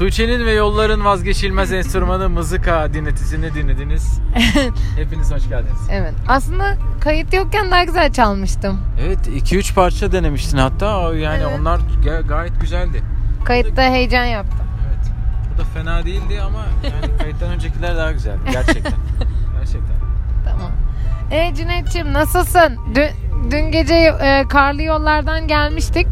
Tuğçe'nin ve yolların vazgeçilmez enstrümanı mızıka dinletisini dinlediniz. Hepiniz hoş geldiniz. Evet. Aslında kayıt yokken daha güzel çalmıştım. Evet 2-3 parça denemiştin hatta yani Evet. onlar ga- gayet güzeldi. Kayıtta heyecan yaptım. Evet. Bu da fena değildi ama yani kayıttan öncekiler daha güzeldi gerçekten. gerçekten. Tamam. E Cüneyt'ciğim nasılsın? Dün, dün gece e, karlı yollardan gelmiştik.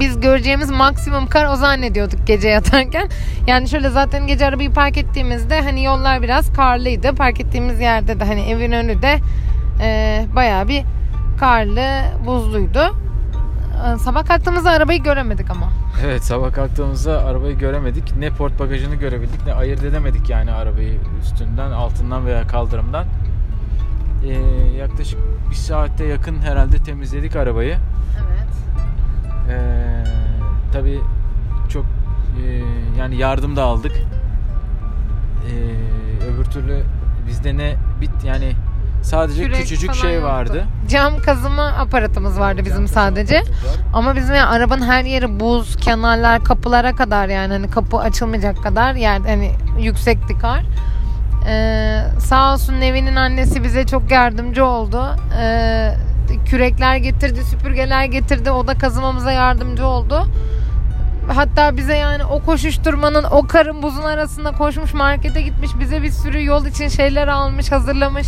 Biz göreceğimiz maksimum kar o zannediyorduk gece yatarken. Yani şöyle zaten gece arabayı park ettiğimizde hani yollar biraz karlıydı. Park ettiğimiz yerde de hani evin önü de e, bayağı bir karlı, buzluydu. E, Sabah kalktığımızda arabayı göremedik ama. Evet sabah kalktığımızda arabayı göremedik. Ne port bagajını görebildik ne ayırt edemedik yani arabayı üstünden, altından veya kaldırımdan. Ee, yaklaşık bir saatte yakın herhalde temizledik arabayı. Evet. Ee, tabii çok e, yani yardım da aldık. Ee, öbür türlü bizde ne bit yani sadece Kürek küçücük şey yoktu. vardı. Cam kazıma aparatımız vardı bizim sadece. Ama bizim yani arabanın her yeri buz, kenarlar, kapılara kadar yani hani kapı açılmayacak kadar yer hani yüksekti kar. Ee, sağ olsun Nevin'in annesi bize çok yardımcı oldu. Ee, kürekler getirdi, süpürgeler getirdi. O da kazımamıza yardımcı oldu. Hatta bize yani o koşuşturmanın, o karın buzun arasında koşmuş markete gitmiş. Bize bir sürü yol için şeyler almış, hazırlamış.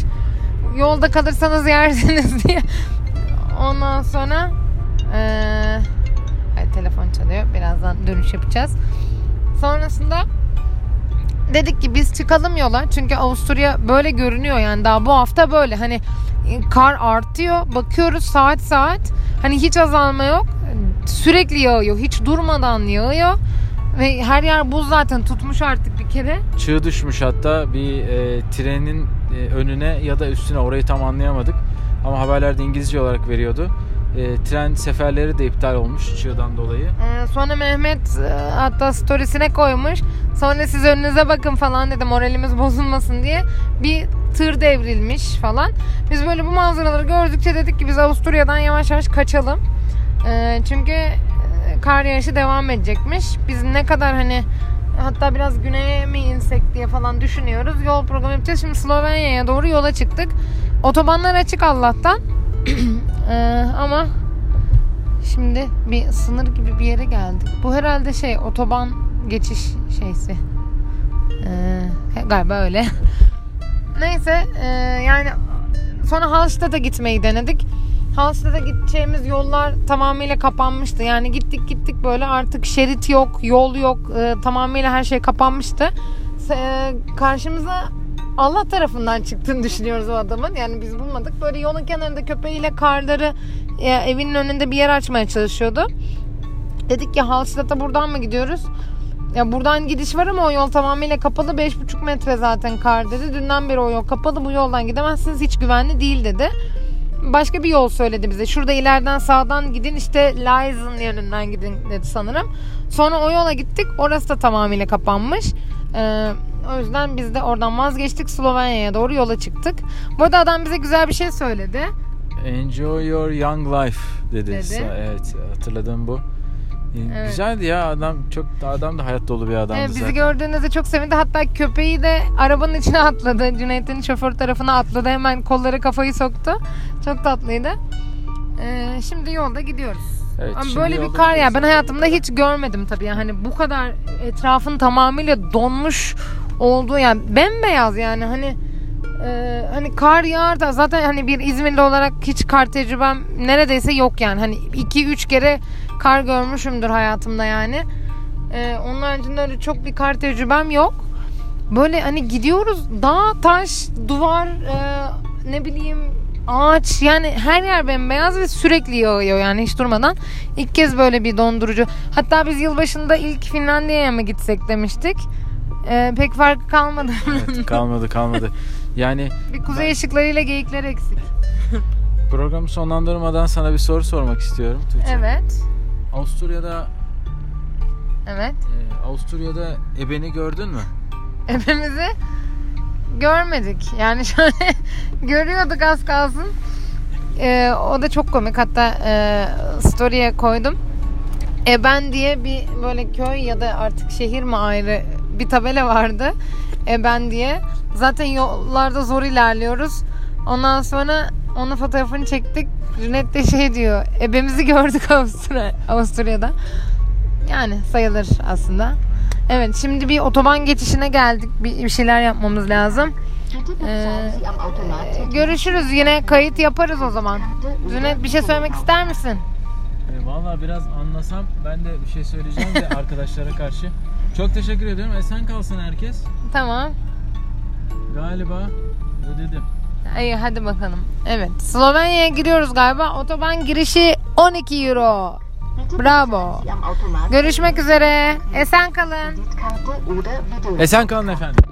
Yolda kalırsanız yersiniz diye. Ondan sonra evet, telefon çalıyor. Birazdan dönüş yapacağız. Sonrasında dedik ki biz çıkalım yola. Çünkü Avusturya böyle görünüyor yani daha bu hafta böyle. Hani e, kar artıyor. Bakıyoruz saat saat. Hani hiç azalma yok. Sürekli yağıyor. Hiç durmadan yağıyor. Ve her yer buz zaten tutmuş artık bir kere. Çığ düşmüş hatta bir e, trenin e, önüne ya da üstüne orayı tam anlayamadık. Ama haberlerde İngilizce olarak veriyordu. E, tren seferleri de iptal olmuş çığdan dolayı. Ee, sonra Mehmet e, hatta storiesine koymuş. Sonra siz önünüze bakın falan dedi moralimiz bozulmasın diye. Bir tır devrilmiş falan. Biz böyle bu manzaraları gördükçe dedik ki biz Avusturya'dan yavaş yavaş kaçalım. Ee, çünkü e, kar yağışı devam edecekmiş. Biz ne kadar hani hatta biraz güneye mi insek diye falan düşünüyoruz. Yol programı yapacağız. Şimdi Slovenya'ya doğru yola çıktık. Otobanlar açık Allah'tan. Ee, ama Şimdi bir sınır gibi bir yere geldik. Bu herhalde şey otoban geçiş şeysi. Ee, galiba öyle. Neyse e, yani sonra Hallstatt'a gitmeyi denedik. Hallstatt'a gideceğimiz yollar tamamıyla kapanmıştı. Yani gittik gittik böyle artık şerit yok, yol yok. e, tamamıyla her şey kapanmıştı. E, karşımıza Allah tarafından çıktığını düşünüyoruz o adamın. Yani biz bulmadık. Böyle yolun kenarında köpeğiyle karları e, evinin önünde bir yer açmaya çalışıyordu. Dedik ki Hallstatt'a buradan mı gidiyoruz? Ya buradan gidiş var ama o yol tamamıyla kapalı. 5,5 metre zaten kar dedi. Dünden beri o yol kapalı. Bu yoldan gidemezsiniz. Hiç güvenli değil dedi. Başka bir yol söyledi bize. Şurada ileriden sağdan gidin işte Leisen yönünden gidin dedi sanırım. Sonra o yola gittik. Orası da tamamıyla kapanmış. Ee, o yüzden biz de oradan vazgeçtik. Slovenya'ya doğru yola çıktık. Bu arada adam bize güzel bir şey söyledi. Enjoy your young life dedi. Dedi. Evet hatırladığım bu. E, Evet. Güzeldi ya adam çok adam da hayat dolu bir adamdı Evet, bizi zaten. gördüğünüzde çok sevindi. Hatta köpeği de arabanın içine atladı. Cüneyt'in şoför tarafına atladı. Hemen kolları kafayı soktu. Çok tatlıydı. Ee, şimdi yolda gidiyoruz. Evet, Ama böyle bir kar ya ben hayatımda hiç görmedim tabii. Yani hani bu kadar etrafın tamamıyla donmuş olduğu yani bembeyaz yani hani e, hani kar yağar da zaten hani bir İzmirli olarak hiç kar tecrübem neredeyse yok yani. Hani 2-3 kere kar görmüşümdür hayatımda yani. Ee, onun haricinde öyle çok bir kar tecrübem yok. Böyle hani gidiyoruz dağ, taş, duvar, e, ne bileyim ağaç yani her yer bembeyaz ve sürekli yağıyor yani hiç durmadan. İlk kez böyle bir dondurucu. Hatta biz yılbaşında ilk Finlandiya'ya mı gitsek demiştik. Ee, pek farkı kalmadı. Evet, kalmadı kalmadı. Yani bir kuzey ışıklarıyla geyikler eksik. programı sonlandırmadan sana bir soru sormak istiyorum Tuğçe. Evet. Avusturya'da Evet. e, Avusturya'da ebeni gördün mü? Ebemizi görmedik. Yani şöyle görüyorduk az kalsın. Ee, o da çok komik. Hatta e, story'e koydum. Eben diye bir böyle köy ya da artık şehir mi ayrı bir tabela vardı. Eben diye. Zaten yollarda zor ilerliyoruz. Ondan sonra onun fotoğrafını çektik. Cüneyt de şey diyor. Ebemizi gördük Avusturya, Avusturya'da. Yani sayılır aslında. Evet şimdi bir otoban geçişine geldik. Bir, bir şeyler yapmamız lazım. Ee, görüşürüz yine kayıt yaparız o zaman. Cüneyt bir şey söylemek ister misin? E, Valla biraz anlasam ben de bir şey söyleyeceğim de arkadaşlara karşı. Çok teşekkür ediyorum. Esen kalsın herkes. Tamam. Galiba ödedim. İyi hadi bakalım. Evet Slovenya'ya giriyoruz galiba. Otoban girişi 12 euro. Bravo. Görüşmek üzere. Esen kalın. Esen kalın efendim.